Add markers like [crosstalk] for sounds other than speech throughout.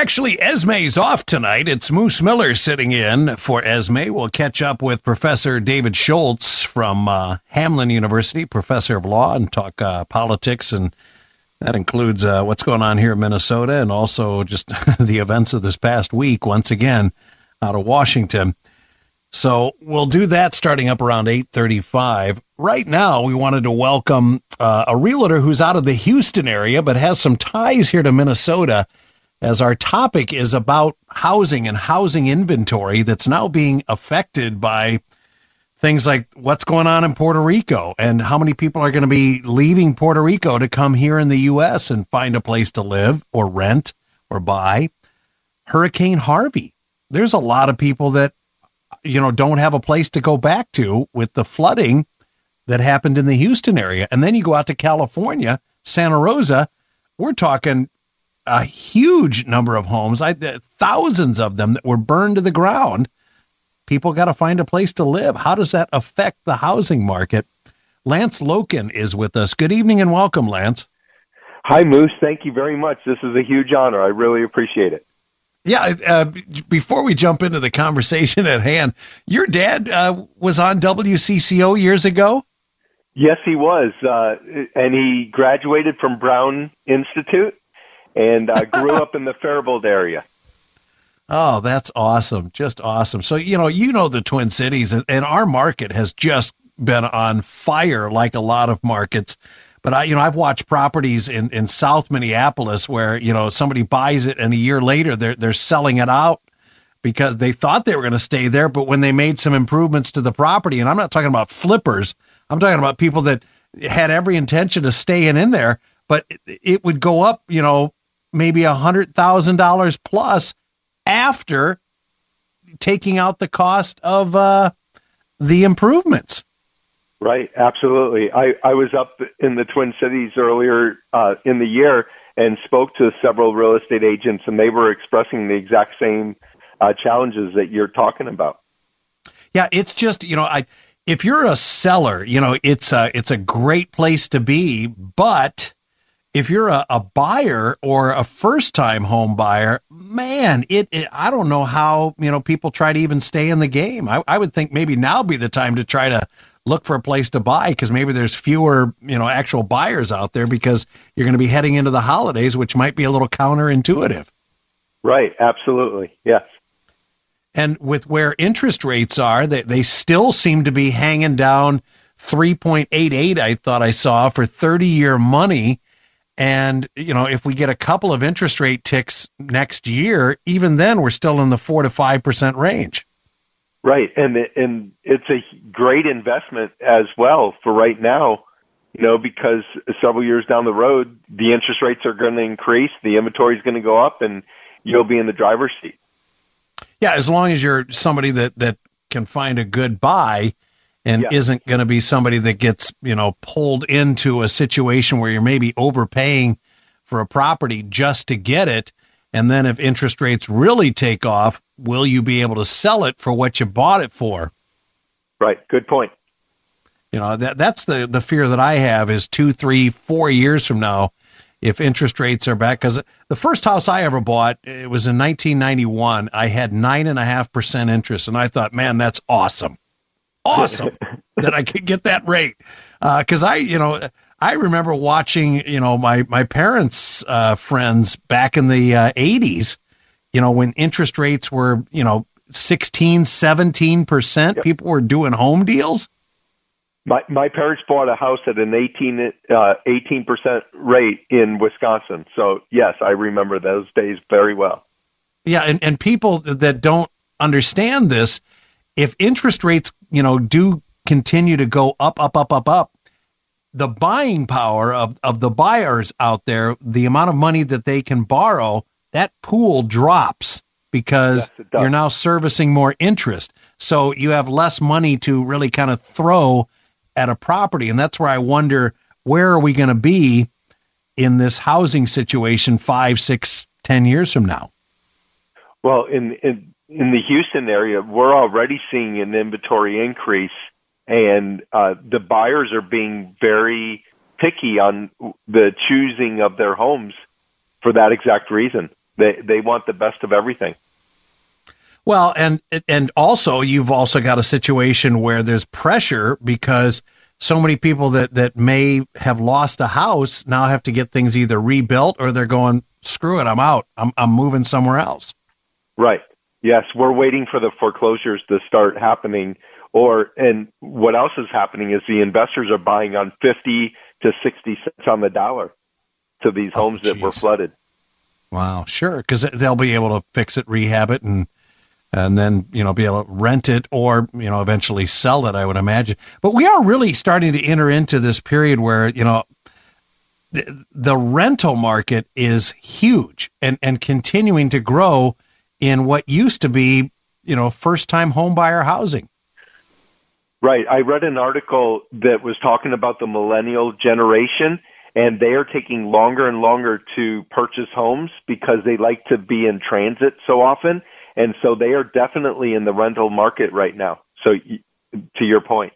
Actually, Esme's off tonight. It's Moose Miller sitting in for Esme. We'll catch up with Professor David Schultz from uh, Hamline University, professor of law, and talk uh, politics. And that includes uh, what's going on here in Minnesota and also just [laughs] the events of this past week, once again, out of Washington. So we'll do that starting up around 8:35. Right now, we wanted to welcome uh, a realtor who's out of the Houston area but has some ties here to Minnesota as our topic is about housing and housing inventory that's now being affected by things like what's going on in Puerto Rico and how many people are going to be leaving Puerto Rico to come here in the U.S. and find a place to live or rent or buy. Hurricane Harvey. There's a lot of people that, you know, don't have a place to go back to with the flooding that happened in the Houston area. And then you go out to California, Santa Rosa. We're talking a huge number of homes, I, thousands of them that were burned to the ground. People got to find a place to live. How does that affect the housing market? Lance Loken is with us. Good evening and welcome, Lance. Hi, Moose. Thank you very much. This is a huge honor. I really appreciate it. Yeah, uh, before we jump into the conversation at hand, your dad uh, was on WCCO years ago. Yes, he was, uh, and he graduated from Brown Institute and uh, [laughs] grew up in the Faribault area. Oh, that's awesome. Just awesome. So, you know, you know the Twin Cities and, and our market has just been on fire like a lot of markets. But I, you know, I've watched properties in, in South Minneapolis where, you know, somebody buys it and a year later they're they're selling it out because they thought they were going to stay there, but when they made some improvements to the property, and I'm not talking about flippers, I'm talking about people that had every intention of staying in there, but it, it would go up, you know, maybe a hundred thousand dollars plus after taking out the cost of uh, the improvements. Right, absolutely. I, I was up in the Twin Cities earlier uh, in the year and spoke to several real estate agents, and they were expressing the exact same uh, challenges that you're talking about. Yeah, it's just you know, I if you're a seller, you know, it's a it's a great place to be, but if you're a, a buyer or a first time home buyer, man, it, it, I don't know how you know people try to even stay in the game. I, I would think maybe now be the time to try to look for a place to buy because maybe there's fewer you know actual buyers out there because you're going to be heading into the holidays, which might be a little counterintuitive. Right. Absolutely. Yes. And with where interest rates are, they, they still seem to be hanging down 3.88, I thought I saw for 30 year money. And, you know, if we get a couple of interest rate ticks next year, even then we're still in the four to 5% range. Right. And, and it's a great investment as well for right now, you know, because several years down the road, the interest rates are going to increase, the inventory is going to go up, and you'll be in the driver's seat. Yeah, as long as you're somebody that that can find a good buy and Yeah. isn't going to be somebody that gets, you know, pulled into a situation where you're maybe overpaying for a property just to get it and then if interest rates really take off, will you be able to sell it for what you bought it for? Right. Good point. You know, that that's the the fear that I have is two, three, four years from now, if interest rates are back. Because the first house I ever bought, it was in 1991. I had nine and a half percent interest, and I thought, man, that's awesome, awesome [laughs] that I could get that rate. Because I, you know, I remember watching, you know, my my parents' uh, friends back in the uh, 80s. You know, when interest rates were, you know, 16, 17 percent, people were doing home deals. My my parents bought a house at an 18 uh, 18% rate in Wisconsin. So yes, I remember those days very well. Yeah, and, and people that don't understand this, if interest rates, you know, do continue to go up, up, up, up, up, the buying power of, of the buyers out there, the amount of money that they can borrow, that pool drops because Yes, you're now servicing more interest. So you have less money to really kind of throw at a property. And that's where I wonder where are we going to be in this housing situation five, six, ten years from now? Well, in in in the Houston area, we're already seeing an inventory increase, and uh, the buyers are being very picky on the choosing of their homes for that exact reason. They they want the best of everything. Well, and and also you've also got a situation where there's pressure because so many people that that may have lost a house now have to get things either rebuilt or they're going screw it, I'm out. I'm I'm moving somewhere else. Right. Yes, we're waiting for the foreclosures to start happening. Or and what else is happening is the investors are buying on fifty to sixty cents on the dollar to these Oh, homes that were flooded. Wow, sure, because they'll be able to fix it, rehab it, and and then you know be able to rent it or you know eventually sell it. I would imagine. But we are really starting to enter into this period where you know the, the rental market is huge and and continuing to grow in what used to be you know first time home buyer housing. Right. I read an article that was talking about the millennial generation, and they are taking longer and longer to purchase homes because they like to be in transit so often. And so they are definitely in the rental market right now. So, to your point.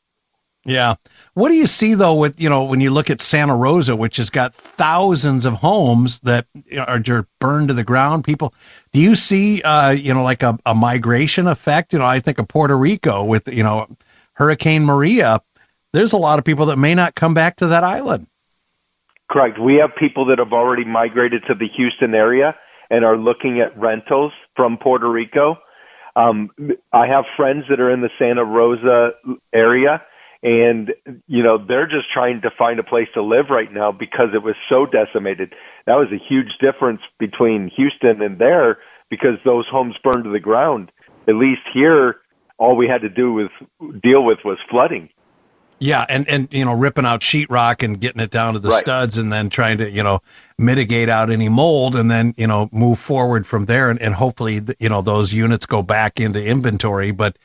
Yeah. What do you see though with you know when you look at Santa Rosa, which has got thousands of homes that are just burned to the ground? People, do you see uh, you know like a, a migration effect? You know, I think of Puerto Rico with you know Hurricane Maria. There's a lot of people that may not come back to that island. Correct. We have people that have already migrated to the Houston area and are looking at rentals from Puerto Rico. Um, I have friends that are in the Santa Rosa area, and you know they're just trying to find a place to live right now because it was so decimated. That was a huge difference between Houston and there because those homes burned to the ground. At least here, all we had to do was deal with was flooding. Yeah, and and you know ripping out sheetrock and getting it down to the Right. studs, and then trying to you know mitigate out any mold, and then you know move forward from there, and, and hopefully you know those units go back into inventory. But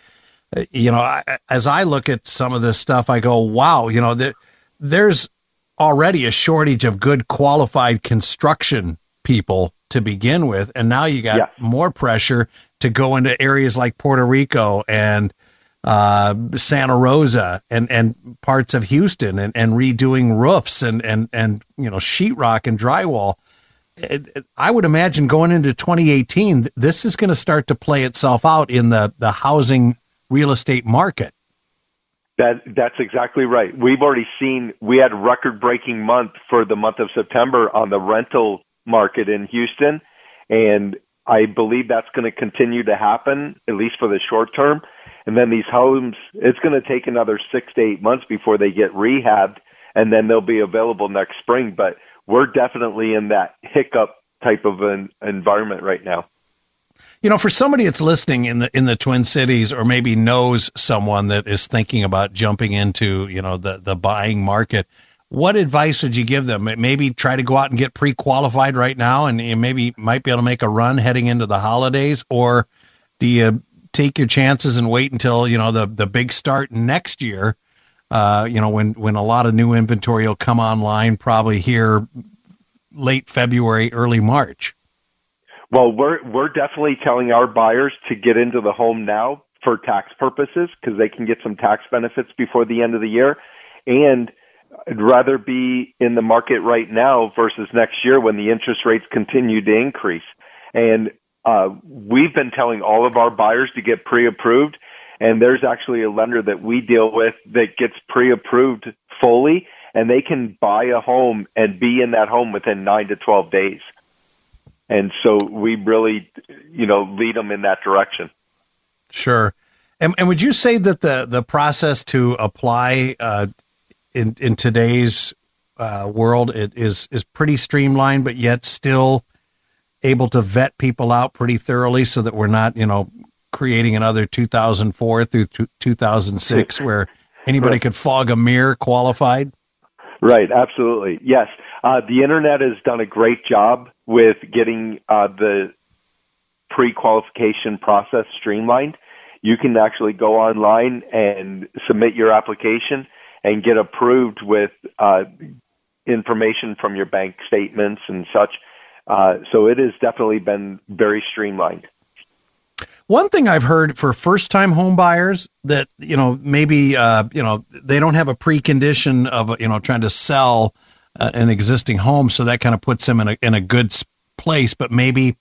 you know, I, as I look at some of this stuff, I go, wow, you know, there, there's already a shortage of good qualified construction people to begin with, and now you got more pressure to go into areas like Puerto Rico and uh, Santa Rosa and, and parts of Houston and, and redoing roofs and, and, and, you know, sheetrock and drywall. I would imagine going into 2018, this is going to start to play itself out in the, the housing real estate market. That that's exactly right. We've already seen we had record breaking month for the month of September on the rental market in Houston and I believe that's going to continue to happen at least for the short term. And then these homes it's going to take another 6 to 8 months before they get rehabbed and then they'll be available next spring, but we're definitely in that hiccup type of an environment right now. You know, for somebody that's listening in the in the Twin Cities, or maybe knows someone that is thinking about jumping into you know the the buying market, what advice would you give them? Maybe try to go out and get pre-qualified right now, and maybe might be able to make a run heading into the holidays, or do you take your chances and wait until you know the the big start next year? Uh, you know, when when a lot of new inventory will come online, probably here late February, early March. Well, we're we're definitely telling our buyers to get into the home now for tax purposes because they can get some tax benefits before the end of the year, and I'd rather be in the market right now versus next year when the interest rates continue to increase. And uh, we've been telling all of our buyers to get pre-approved, and there's actually a lender that we deal with that gets pre-approved fully, and they can buy a home and be in that home within nine to twelve days. And so we really, you know, lead them in that direction. Sure. And, and would you say that the, the process to apply uh, in in today's uh, world it is is pretty streamlined, but yet still able to vet people out pretty thoroughly, so that we're not you know creating another 2004 through two- 2006 [laughs] where anybody Right. could fog a mirror qualified. Right, absolutely. Yes. Uh, the internet has done a great job with getting uh, the pre qualification process streamlined. You can actually go online and submit your application and get approved with uh, information from your bank statements and such. Uh, so it has definitely been very streamlined. One thing I've heard for first time home buyers that, you know, maybe, uh, you know, they don't have a precondition of, you know, trying to sell uh, an existing home. So that kind of puts them in a, in a good place, but maybe,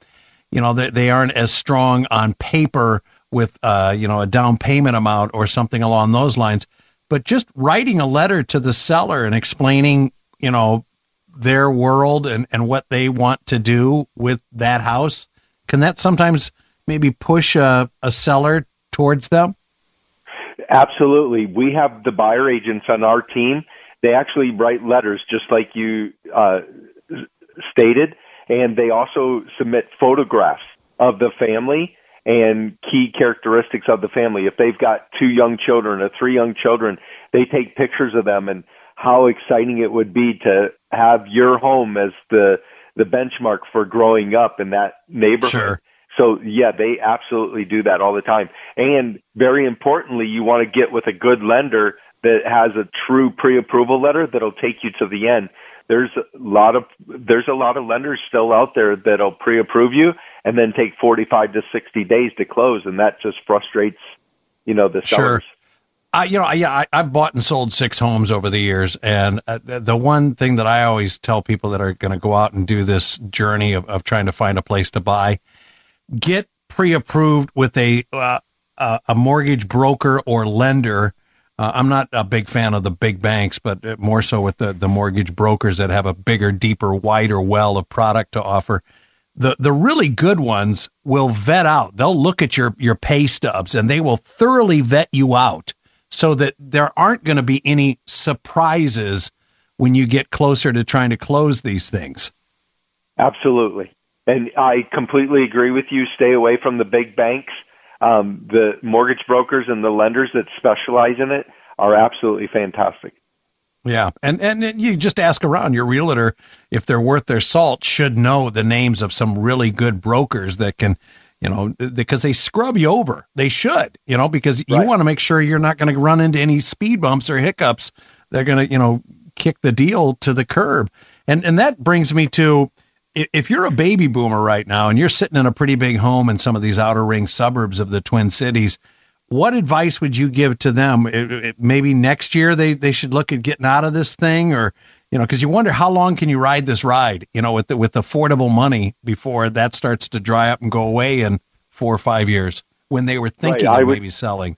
you know, they, they aren't as strong on paper with, uh, you know, a down payment amount or something along those lines. But just writing a letter to the seller and explaining, you know, their world and, and what they want to do with that house, can that sometimes maybe push a, a seller towards them? Absolutely. We have the buyer agents on our team. They actually write letters just like you uh, stated, and they also submit photographs of the family and key characteristics of the family. If they've got two young children or three young children, they take pictures of them and how exciting it would be to have your home as the the benchmark for growing up in that neighborhood. Sure. So yeah, they absolutely do that all the time. And very importantly, you want to get with a good lender that has a true pre-approval letter that'll take you to the end. There's a lot of there's a lot of lenders still out there that'll pre-approve you and then take 45 to 60 days to close, and that just frustrates you know the sellers. Sure. I, you know, yeah, I, I've bought and sold six homes over the years, and uh, the, the one thing that I always tell people that are going to go out and do this journey of, of trying to find a place to buy, get pre-approved with a uh, a mortgage broker or lender. Uh, I'm not a big fan of the big banks, but more so with the, the mortgage brokers that have a bigger, deeper, wider well of product to offer. The the really good ones will vet out. They'll look at your your pay stubs and they will thoroughly vet you out so that there aren't going to be any surprises when you get closer to trying to close these things. Absolutely. And I completely agree with you. Stay away from the big banks. Um, the mortgage brokers and the lenders that specialize in it are absolutely fantastic. Yeah, and and you just ask around. Your realtor, if they're worth their salt, should know the names of some really good brokers that can you know, because they scrub you over. They should, you know, because you want to make sure you're not going to run into any speed bumps or hiccups. They're going to, you know, kick the deal to the curb. And and that brings me to if you're a baby boomer right now and you're sitting in a pretty big home in some of these outer ring suburbs of the Twin Cities, what advice would you give to them? It, it, maybe next year they, they should look at getting out of this thing or you know, because you wonder how long can you ride this ride, you know, with the, with affordable money before that starts to dry up and go away in four or five years when they were thinking right, of would, maybe selling.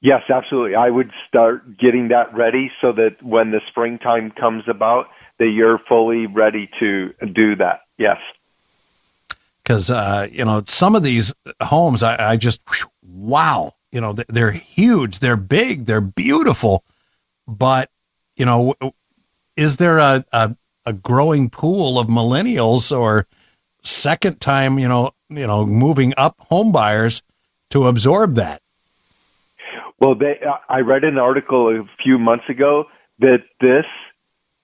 Yes, absolutely. I would start getting that ready so that when the springtime comes about, that you're fully ready to do that. Yes. Because uh, you know some of these homes, I, I just wow, you know they're huge, they're big, they're beautiful, but you know is there a, a, a growing pool of millennials or second time, you know, you know, moving up home buyers to absorb that? Well, they, I read an article a few months ago that this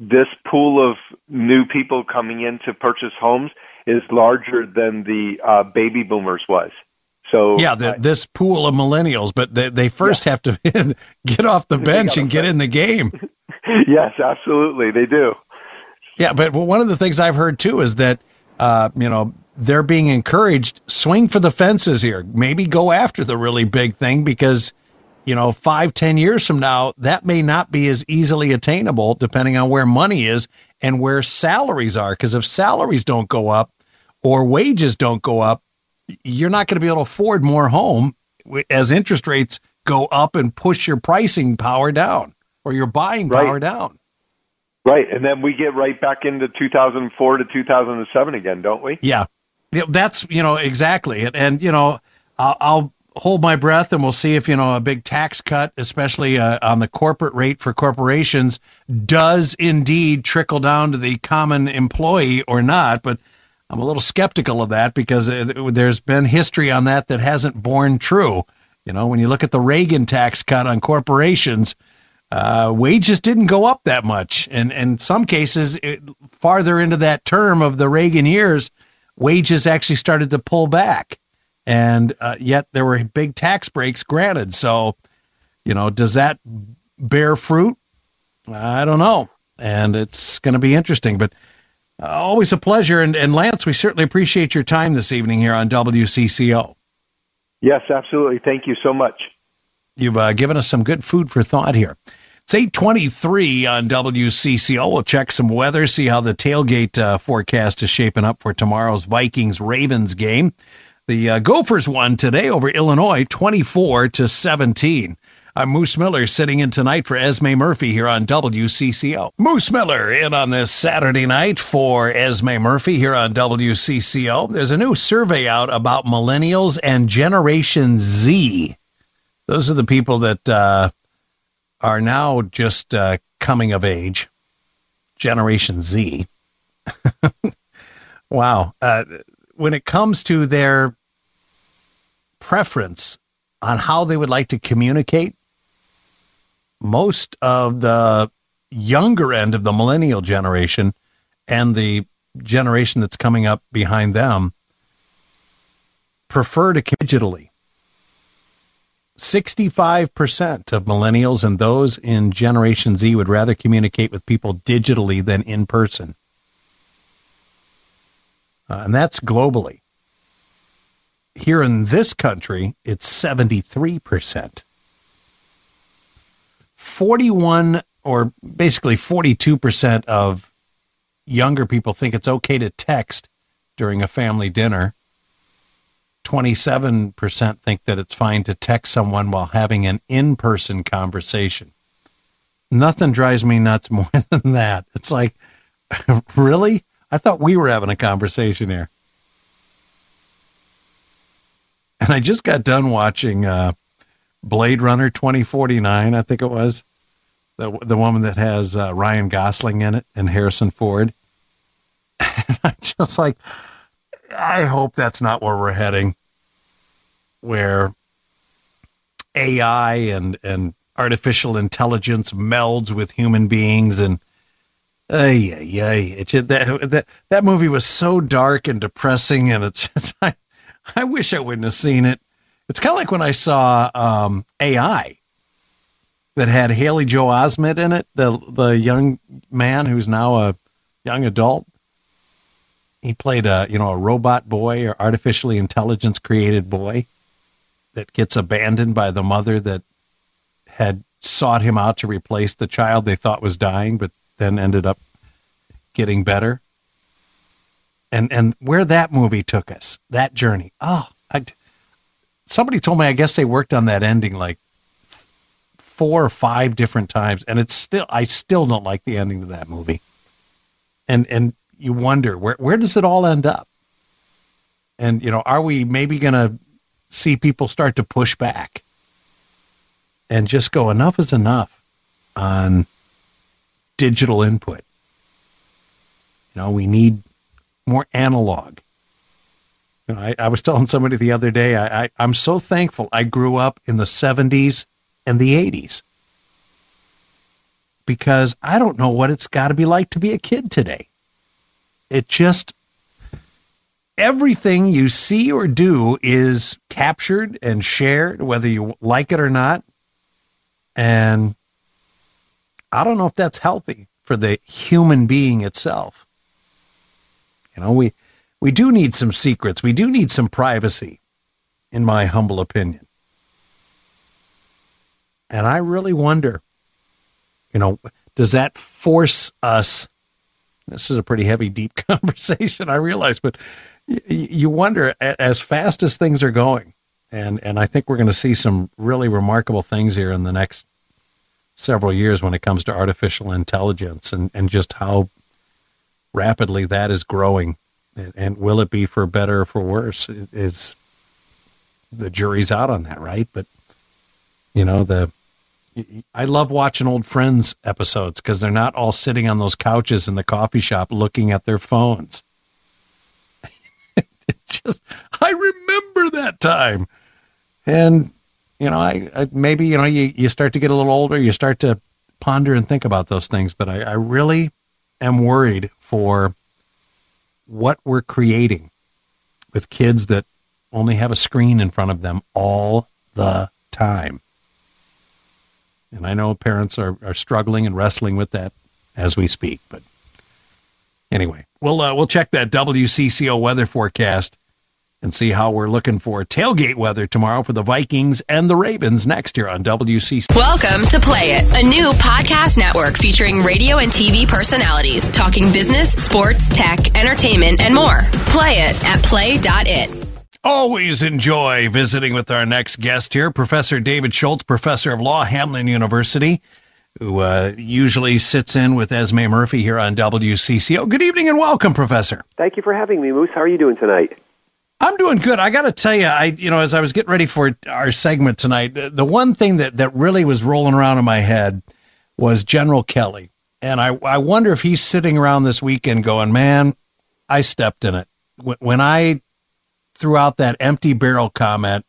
this pool of new people coming in to purchase homes is larger than the uh, baby boomers was. So yeah, the, this pool of millennials, but they, they first yeah. have to [laughs] get off the [laughs] bench and get in the game. [laughs] yes, absolutely, they do. Yeah, but one of the things I've heard too is that uh, you know they're being encouraged swing for the fences here. Maybe go after the really big thing because you know five ten years from now that may not be as easily attainable depending on where money is and where salaries are. Because if salaries don't go up or wages don't go up, you're not going to be able to afford more home as interest rates go up and push your pricing power down or your buying right. power down. Right, and then we get right back into 2004 to 2007 again, don't we? Yeah, that's you know exactly, and, and you know I'll, I'll, hold my breath, and we'll see if you know a big tax cut, especially uh, on the corporate rate for corporations, does indeed trickle down to the common employee or not. But I'm a little skeptical of that because uh, there's been history on that that hasn't borne true. You know, when you look at the Reagan tax cut on corporations, uh, wages didn't go up that much, and in some cases, it, farther into that term of the Reagan years, wages actually started to pull back, and uh, yet there were big tax breaks granted. So, you know, does that bear fruit? I don't know, and it's going to be interesting, but. Uh, always a pleasure, and, and Lance, we certainly appreciate your time this evening here on WCCO. Yes, absolutely. Thank you so much. You've uh, given us some good food for thought here. It's 823 on WCCO. We'll check some weather, see how the tailgate uh, forecast is shaping up for tomorrow's Vikings-Ravens game. The uh, Gophers won today over Illinois 24 to 17. I'm Moose Miller sitting in tonight for Esme Murphy here on WCCO. Moose Miller in on this Saturday night for Esme Murphy here on WCCO. There's a new survey out about millennials and Generation Z. Those are the people that uh, are now just uh, coming of age. Generation Z. [laughs] wow. Uh, when it comes to their preference on how they would like to communicate, most of the younger end of the millennial generation and the generation that's coming up behind them prefer to digitally. 65% of millennials and those in Generation Z would rather communicate with people digitally than in person. Uh, and that's globally. Here in this country, it's 73%. 41 or basically 42% of younger people think it's okay to text during a family dinner. 27% think that it's fine to text someone while having an in person conversation. Nothing drives me nuts [laughs] more than that. It's like, [laughs] really? I thought we were having a conversation here. And I just got done watching uh, Blade Runner 2049, I think it was. The, the woman that has uh, Ryan Gosling in it and Harrison Ford. [laughs] And I'm just like, I hope that's not where we're heading, where AI and, and artificial intelligence melds with human beings and ay yeah, ay it that, that that movie was so dark and depressing and it's [laughs] just I wish I wouldn't have seen it it's kind of like when I saw um, AI that had Haley Joel Osment in it, the the young man who's now a young adult. He played a you know a robot boy or artificially intelligence created boy that gets abandoned by the mother that had sought him out to replace the child they thought was dying, but then ended up getting better. And and where that movie took us, that journey. Oh, I, somebody told me I guess they worked on that ending like four or five different times, and it's still I still don't like the ending to that movie. And and you wonder where where does it all end up? And you know, are we maybe to see people start to push back and just go enough is enough on digital input? You know, we need more analog. I, I was telling somebody the other day, I, I, I'm so thankful I grew up in the 70s and the 80s because I don't know what it's got to be like to be a kid today. It just, everything you see or do is captured and shared, whether you like it or not. And I don't know if that's healthy for the human being itself. You know, we, we do need some secrets. We do need some privacy, in my humble opinion. And I really wonder, you know, does that force us? This is a pretty heavy, deep [laughs] conversation, I realize, but you wonder as fast as things are going, and and I think we're going to see some really remarkable things here in the next several years when it comes to artificial intelligence and and just how rapidly that is growing and, and will it be for better or for worse? Is the jury's out on that, right? But you know the I love watching old Friends episodes because they're not all sitting on those couches in the coffee shop looking at their phones. [laughs] just I remember that time, and you know I, I maybe you know you you start to get a little older, you start to ponder and think about those things, but I, I really am worried for what we're creating with kids that only have a screen in front of them all the time. And I know parents are, are struggling and wrestling with that as we speak. But anyway, we'll uh, we'll check that WCCO weather forecast and see how we're looking for tailgate weather tomorrow for the Vikings and the Ravens next year on WCC. Welcome to Play It, a new podcast network featuring radio and TV personalities talking business, sports, tech, entertainment, and more. Play it at play.it. Always enjoy visiting with our next guest here, Professor David Schultz, Professor of Law, Hamline University, who uh, usually sits in with Esme Murphy here on WCCO. Good evening and welcome, Professor. Thank you for having me, Moose. How are you doing tonight? I'm doing good. I got to tell you, I you know, as I was getting ready for our segment tonight, the, the one thing that that really was rolling around in my head was General Kelly, and I I wonder if he's sitting around this weekend going, man, I stepped in it when I threw out that empty barrel comment.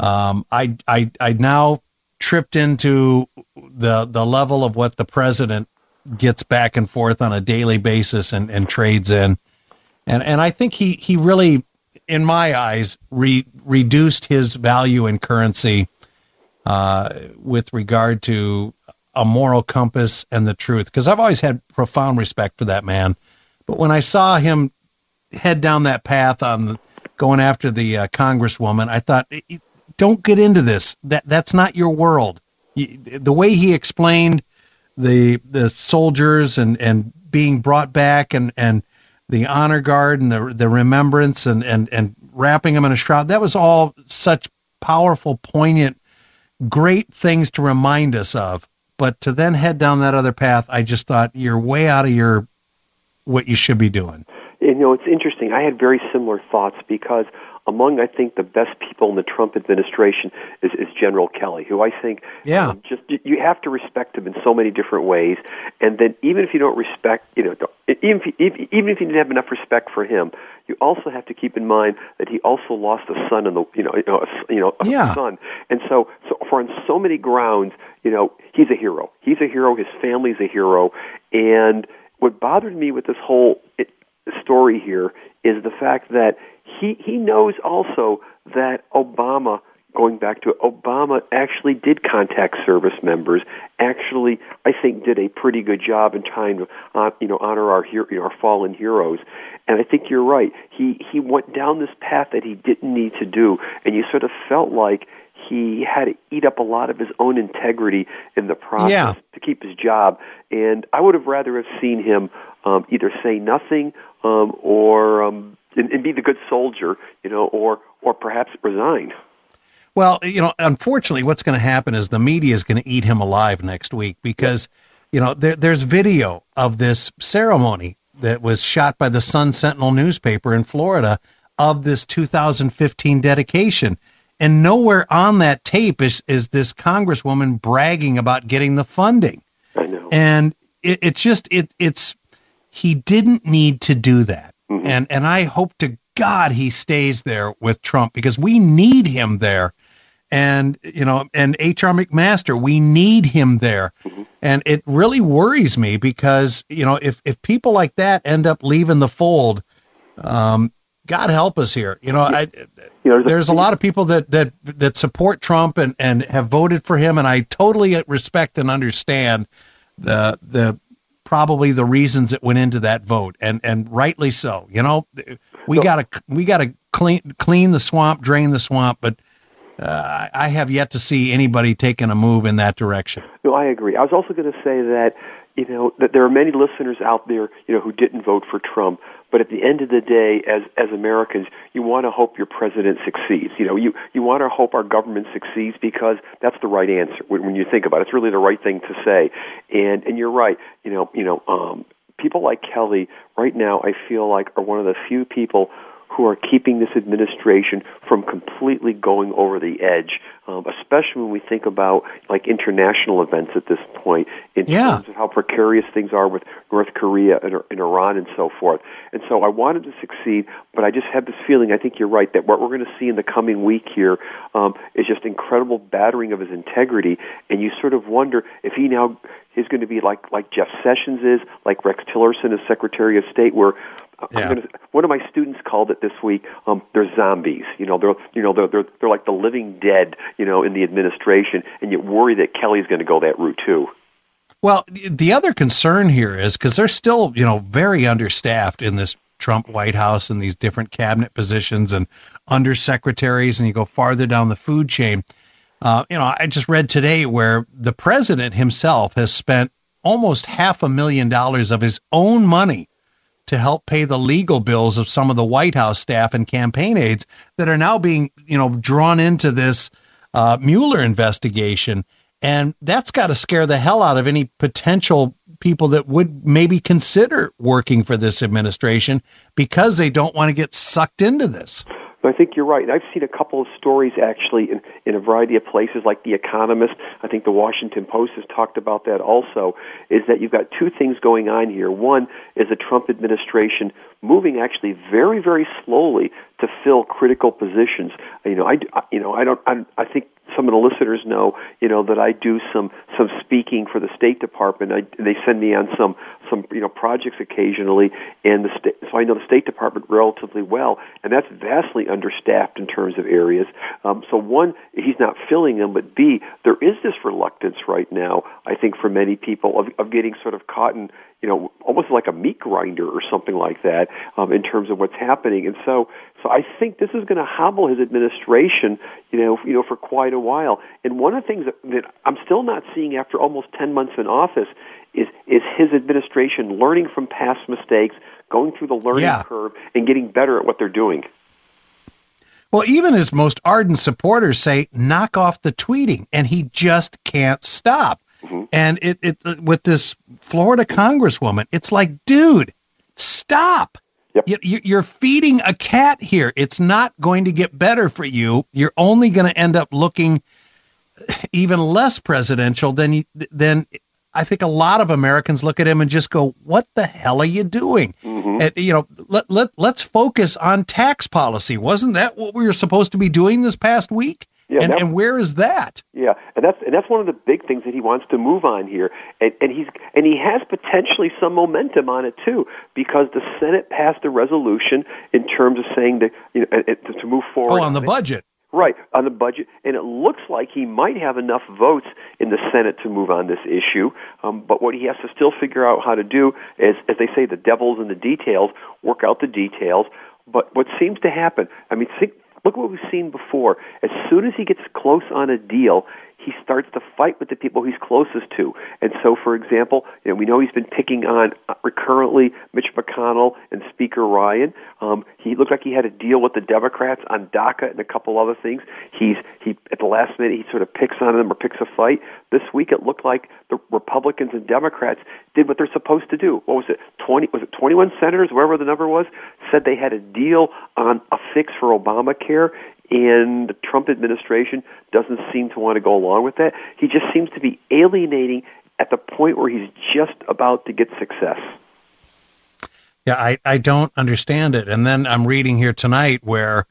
Um, I I I now tripped into the the level of what the president gets back and forth on a daily basis and, and trades in. And and I think he, he really in my eyes, re- reduced his value in currency uh, with regard to a moral compass and the truth. Because I've always had profound respect for that man, but when I saw him head down that path on going after the uh, congresswoman, I thought, don't get into this. That that's not your world. The way he explained the the soldiers and and being brought back and and the honor guard and the the remembrance and and and wrapping them in a shroud. That was all such powerful, poignant, great things to remind us of. But to then head down that other path, I just thought you're way out of your what you should be doing. You know, it's interesting. I had very similar thoughts because among I think the best people in the Trump administration is, is General Kelly, who I think yeah um, just you have to respect him in so many different ways, and then even if you don't respect you know even if, if even if you didn't have enough respect for him, you also have to keep in mind that he also lost a son in the you know you know a, you know a yeah. son, and so so for on so many grounds you know he's a hero. He's a hero. His family's a hero, and what bothered me with this whole story here is the fact that he he knows also that Obama going back to it, Obama actually did contact service members. Actually, I think did a pretty good job in trying to, uh, you know, honor our hero, you know, our fallen heroes. And I think you're right. He he went down this path that he didn't need to do, and you sort of felt like he had to eat up a lot of his own integrity in the process yeah. to keep his job. And I would have rather have seen him um, either say nothing um, or um, and, and be the good soldier, you know, or or perhaps resign. Well, you know, unfortunately, what's going to happen is the media is going to eat him alive next week because, you know, there, there's video of this ceremony that was shot by the Sun Sentinel newspaper in Florida of this 2015 dedication. And nowhere on that tape is, is this congresswoman bragging about getting the funding. I know. And it, it's just, it, it's, he didn't need to do that. Mm-hmm. And and I hope to God he stays there with Trump because we need him there. And you know, and HR McMaster, we need him there. Mm-hmm. And it really worries me because, you know, if if people like that end up leaving the fold, um, God help us here. You know, I, [laughs] you know, there's a lot of people that that that support Trump and and have voted for him, and I totally respect and understand the the probably the reasons that went into that vote, and and rightly so. You know, we so, gotta we gotta clean clean the swamp, drain the swamp, but. Uh, I have yet to see anybody taking a move in that direction. No, I agree. I was also going to say that you know that there are many listeners out there you know who didn't vote for Trump, but at the end of the day, as as Americans, you want to hope your president succeeds. You know, you you want to hope our government succeeds because that's the right answer when, when you think about it. It's really the right thing to say. And and you're right. You know, you know, um, people like Kelly right now, I feel like are one of the few people who are keeping this administration from completely going over the edge, um, especially when we think about like international events at this point in yeah. terms of how precarious things are with North Korea and, and Iran and so forth. And so I wanted to succeed, but I just have this feeling. I think you're right that what we're going to see in the coming week here um, is just incredible battering of his integrity, and you sort of wonder if he now is going to be like like Jeff Sessions is, like Rex Tillerson as Secretary of State, where yeah. Gonna, one of my students called it this week. Um, they're zombies. You know, they're you know they're, they're they're like the living dead. You know, in the administration, and you worry that Kelly's going to go that route too. Well, the other concern here is because they're still you know very understaffed in this Trump White House and these different cabinet positions and undersecretaries, and you go farther down the food chain. Uh, you know, I just read today where the president himself has spent almost half a million dollars of his own money to help pay the legal bills of some of the White House staff and campaign aides that are now being, you know, drawn into this uh, Mueller investigation. And that's got to scare the hell out of any potential people that would maybe consider working for this administration because they don't want to get sucked into this. I think you're right. I've seen a couple of stories actually in, in a variety of places, like The Economist. I think the Washington Post has talked about that also. Is that you've got two things going on here. One is the Trump administration moving actually very, very slowly to fill critical positions. You know, I, you know, I don't, I'm, I think some of the listeners know, you know, that I do some some speaking for the State Department. I, they send me on some some you know projects occasionally, and the state, so I know the State Department relatively well, and that's vastly understaffed in terms of areas. Um, so one, he's not filling them, but B, there is this reluctance right now. I think for many people of, of getting sort of caught in you know, almost like a meat grinder or something like that um, in terms of what's happening. And so, so I think this is going to hobble his administration, you know, you know, for quite a while. And one of the things that, that I'm still not seeing after almost 10 months in office is is his administration learning from past mistakes, going through the learning yeah. curve, and getting better at what they're doing. Well, even his most ardent supporters say knock off the tweeting, and he just can't stop. Mm-hmm. And it, it with this Florida congresswoman, it's like, dude, stop. Yep. You, you're feeding a cat here. It's not going to get better for you. You're only going to end up looking even less presidential than you, than I think a lot of Americans look at him and just go, "What the hell are you doing?" Mm-hmm. And, you know, let let let's focus on tax policy. Wasn't that what we were supposed to be doing this past week? Yeah, and, and where is that? Yeah, and that's and that's one of the big things that he wants to move on here, and, and he's and he has potentially some momentum on it too, because the Senate passed a resolution in terms of saying that you know to move forward. Oh, on the budget. Right, on the budget, and it looks like he might have enough votes in the Senate to move on this issue. Um, but what he has to still figure out how to do is, as they say, the devil's in the details, work out the details. But what seems to happen, I mean, think, Look what we've seen before. As soon as he gets close on a deal, he starts to fight with the people he's closest to. And so, for example, you know, we know he's been picking on uh, recurrently Mitch McConnell and Speaker Ryan. Um, he looked like he had a deal with the Democrats on DACA and a couple other things. He's he at the last minute he sort of picks on them or picks a fight. This week it looked like the Republicans and Democrats did what they're supposed to do. What was it? Twenty was it twenty one senators, wherever the number was, said they had a deal on a fix for Obamacare, and the Trump administration doesn't seem to want to go along with that. He just seems to be alienating at the point where he's just about to get success. Yeah, I, I don't understand it. And then I'm reading here tonight where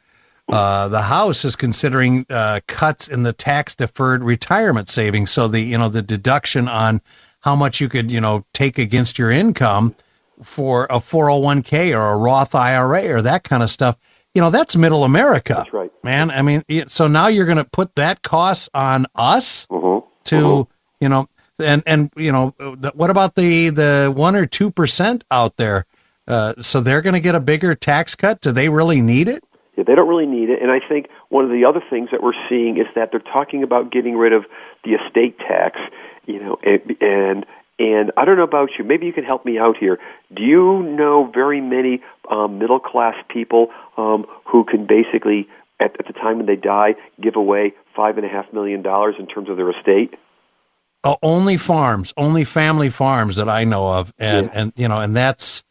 uh, the House is considering uh, cuts in the tax deferred retirement savings. So the you know the deduction on how much you could you know take against your income for a 401k or a Roth IRA or that kind of stuff you know that's middle America. That's right, man. I mean, so now you're going to put that cost on us mm-hmm. to mm-hmm. you know, and and you know, what about the the one or two percent out there? Uh, so they're going to get a bigger tax cut. Do they really need it? Yeah, they don't really need it. And I think one of the other things that we're seeing is that they're talking about getting rid of the estate tax. You know, and, and and I don't know about you. Maybe you can help me out here. Do you know very many um, middle class people um, who can basically, at, at the time when they die, give away five and a half million dollars in terms of their estate? Uh, only farms, only family farms that I know of, and Yeah. and you know, and that's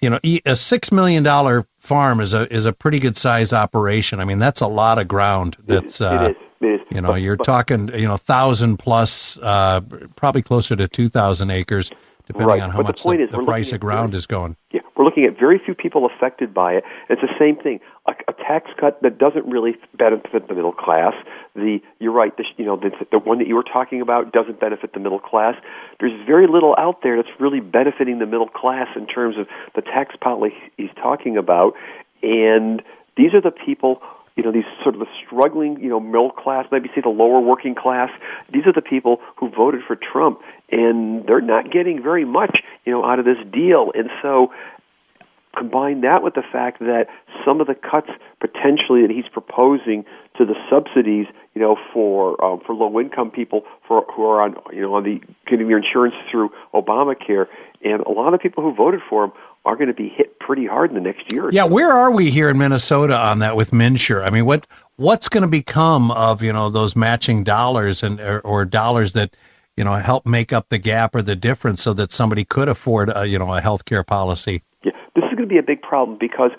you know, a six million dollar farm is a is a pretty good size operation. I mean, that's a lot of ground. That's it is. uh, it is. It is. you know, But- you're but- talking you know thousand plus, uh, probably closer to two thousand acres, depending Right. on how But the much point the, is, the price of ground very- is going. Yeah, we're looking at very few people affected by it. It's the same thing. A, a tax cut that doesn't really benefit the middle class. The you're right. The, you know the, the one that you were talking about doesn't benefit the middle class. There's very little out there that's really benefiting the middle class in terms of the tax policy he's talking about. And these are the people you know, these sort of the struggling, you know, middle class, maybe say the lower working class. These are the people who voted for Trump, and they're not getting very much, you know, out of this deal. And so, combine that with the fact that some of the cuts potentially that he's proposing to the subsidies, you know, for um, for low income people for who are on, you know, on the getting their insurance through Obamacare, and a lot of people who voted for him are going to be hit pretty hard in the next year. or Yeah, where are we here in Minnesota on that with MNsure? I mean, what what's going to become of you know those matching dollars and or, or dollars that you know help make up the gap or the difference so that somebody could afford a, you know a health care policy? Yeah, this is going to be a big problem because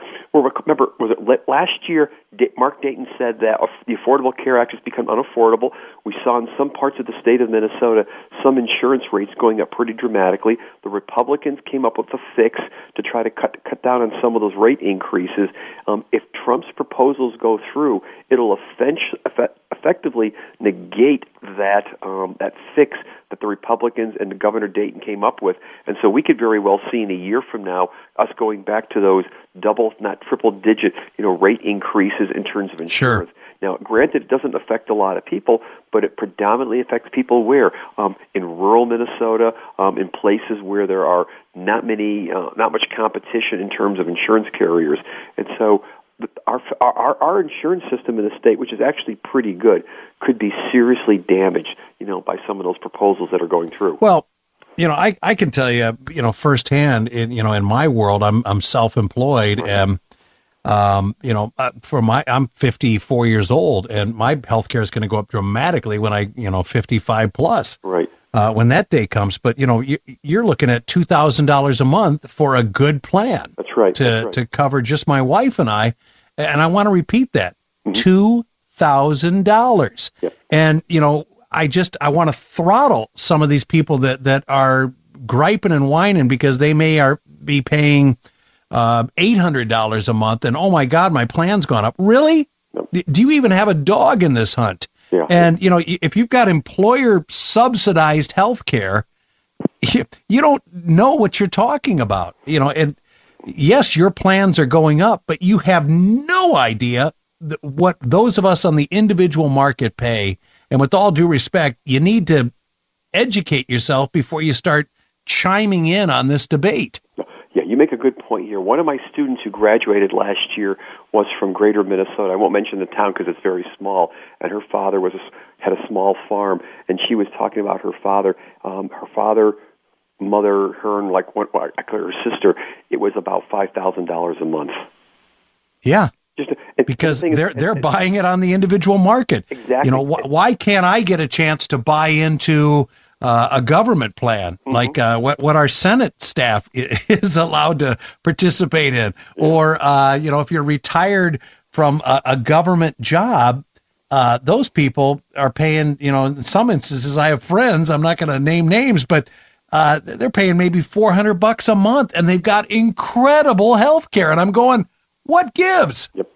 remember, was it last year? Mark Dayton said that the Affordable Care Act has become unaffordable. We saw in some parts of the state of Minnesota some insurance rates going up pretty dramatically. The Republicans came up with a fix to try to cut cut down on some of those rate increases. Um, if Trump's proposals go through, it'll effect- effectively negate that um, that fix that the Republicans and the Governor Dayton came up with. And so we could very well see in a year from now us going back to those double, not triple digit, you know, rate increases in terms of Sure. insurance. Now, granted, it doesn't affect a lot of people, but it predominantly affects people where um, in rural Minnesota, um, in places where there are not many, uh, not much competition in terms of insurance carriers, and so our, our our insurance system in the state, which is actually pretty good, could be seriously damaged, you know, by some of those proposals that are going through. Well, you know, I I can tell you, you know, firsthand in you know in my world, I'm I'm self-employed and um, you know, uh, for my I'm 54 years old and my health care is going to go up dramatically when I, you know, 55 plus. Right. Uh, when that day comes, but you know you, you're looking at two thousand dollars a month for a good plan That's right. to that's right. to cover just my wife and I, and I want to repeat that Mm-hmm. two thousand dollars. And you know, I just I want to throttle some of these people that that are griping and whining because they may are be paying uh, eight hundred dollars a month, and oh my God, my plan's gone up. Really? D- Do you even have a dog in this hunt? Yeah. And you know, if you've got employer subsidized health care, [laughs] you, you don't know what you're talking about. You know, and yes, your plans are going up, but you have no idea th- what those of us on the individual market pay. And with all due respect, you need to educate yourself before you start chiming in on this debate. Yeah, you make a good point here. One of my students who graduated last year was from Greater Minnesota. I won't mention the town because it's very small. And her father was a, had a small farm, and she was talking about her father. Um, her father, mother, her, and like one, I call her sister. It was about five thousand dollars a month. Yeah, Just because the they're they're and- buying it on the individual market. Exactly. You know, wh- why can't I get a chance to buy into uh, a government plan Mm-hmm. like uh, what what our Senate staff [laughs] is allowed to participate in, or uh, you know, if you're retired from a, a government job. Uh, those people are paying, you know, in some instances, I have friends, I'm not going to name names, but uh, they're paying maybe 400 bucks a month and they've got incredible health care. And I'm going, what gives? Yep.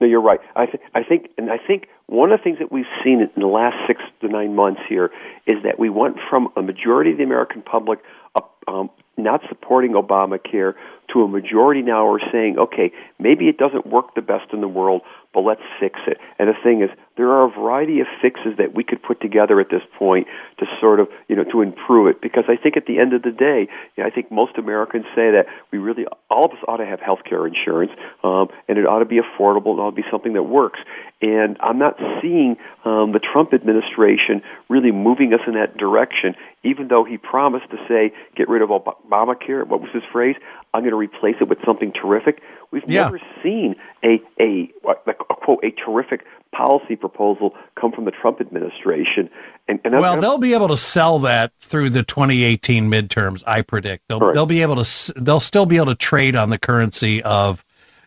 No, you're right. I think, I think, and I think one of the things that we've seen in the last six to nine months here is that we went from a majority of the American public uh, um, not supporting Obamacare to a majority now are saying, okay, maybe it doesn't work the best in the world, but let's fix it. And the thing is, there are a variety of fixes that we could put together at this point to sort of, you know, to improve it. Because I think at the end of the day, you know, I think most Americans say that we really, all of us ought to have health care insurance, um, and it ought to be affordable, and it ought to be something that works. And I'm not seeing um, the Trump administration really moving us in that direction, even though he promised to say, get rid of Ob- Obamacare. What was his phrase? I'm going to replace it with something terrific. We've Yeah. never seen a, a like a quote a terrific policy proposal come from the Trump administration. And, and well, they'll be able to sell that through the 2018 midterms. I predict they'll they'll be able to they'll still be able to trade on the currency of,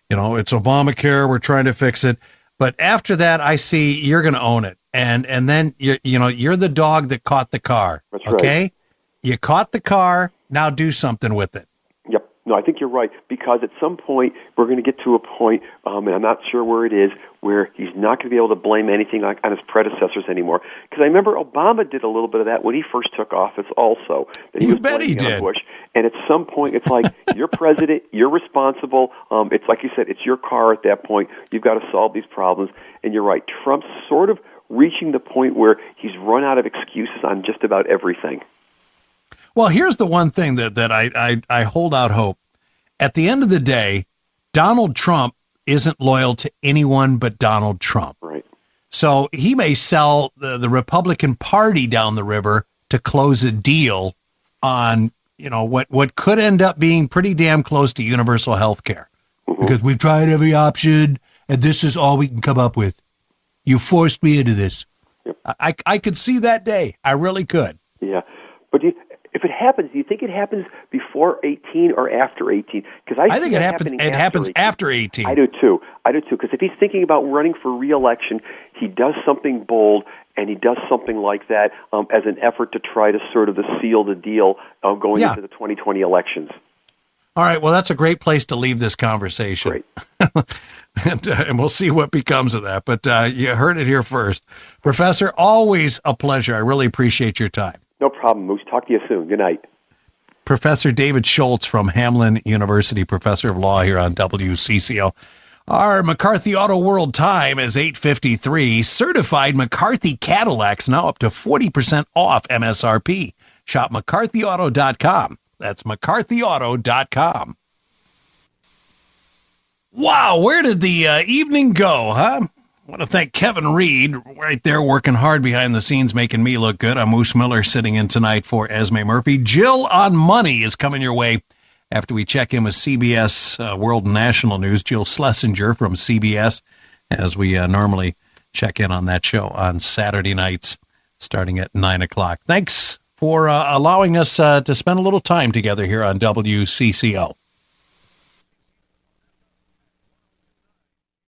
you know, it's Obamacare. We're trying to fix it. But after that, I see you're going to own it, and and then you you know you're the dog that caught the car. That's okay, right. you caught the car. Now do something with it. No, I think you're right because at some point we're going to get to a point, um, and I'm not sure where it is, where he's not going to be able to blame anything on, on his predecessors anymore. Because I remember Obama did a little bit of that when he first took office, also. That he you was bet he did. Bush. And at some point, it's like [laughs] you're president, you're responsible. Um, it's like you said, it's your car at that point. You've got to solve these problems. And you're right, Trump's sort of reaching the point where he's run out of excuses on just about everything. Well, here's the one thing that, that I, I, I hold out hope. At the end of the day, Donald Trump isn't loyal to anyone but Donald Trump. Right. So he may sell the, the Republican Party down the river to close a deal on, you know, what, what could end up being pretty damn close to universal health care. Mm-hmm. Because we've tried every option and this is all we can come up with. You forced me into this. Yep. I, I could see that day. I really could. Yeah, but do you, if it happens, do you think it happens before 18 or after 18? Because I, I think it happens. It after happens 18. after 18. I do too. I do too. Because if he's thinking about running for re-election, he does something bold, and he does something like that um, as an effort to try to sort of to seal the deal uh, going Yeah. into the 2020 elections. All right. Well, that's a great place to leave this conversation. Great. [laughs] and, uh, and we'll see what becomes of that. But uh, you heard it here first. Professor, always a pleasure. I really appreciate your time. No problem, Moose. Talk to you soon. Good night. Professor David Schultz from Hamline University, professor of law here on WCCO. Our McCarthy Auto World time is 853. Certified McCarthy Cadillacs now up to 40% off MSRP. Shop McCarthyAuto.com. That's McCarthyAuto.com. Wow, where did the uh, evening go, huh? I want to thank Kevin Reed right there working hard behind the scenes, making me look good. I'm Moose Miller sitting in tonight for Esme Murphy. Jill on Money is coming your way after we check in with CBS uh, World National News. Jill Schlesinger from CBS, as we uh, normally check in on that show on Saturday nights starting at 9 o'clock. Thanks for uh, allowing us uh, to spend a little time together here on WCCO.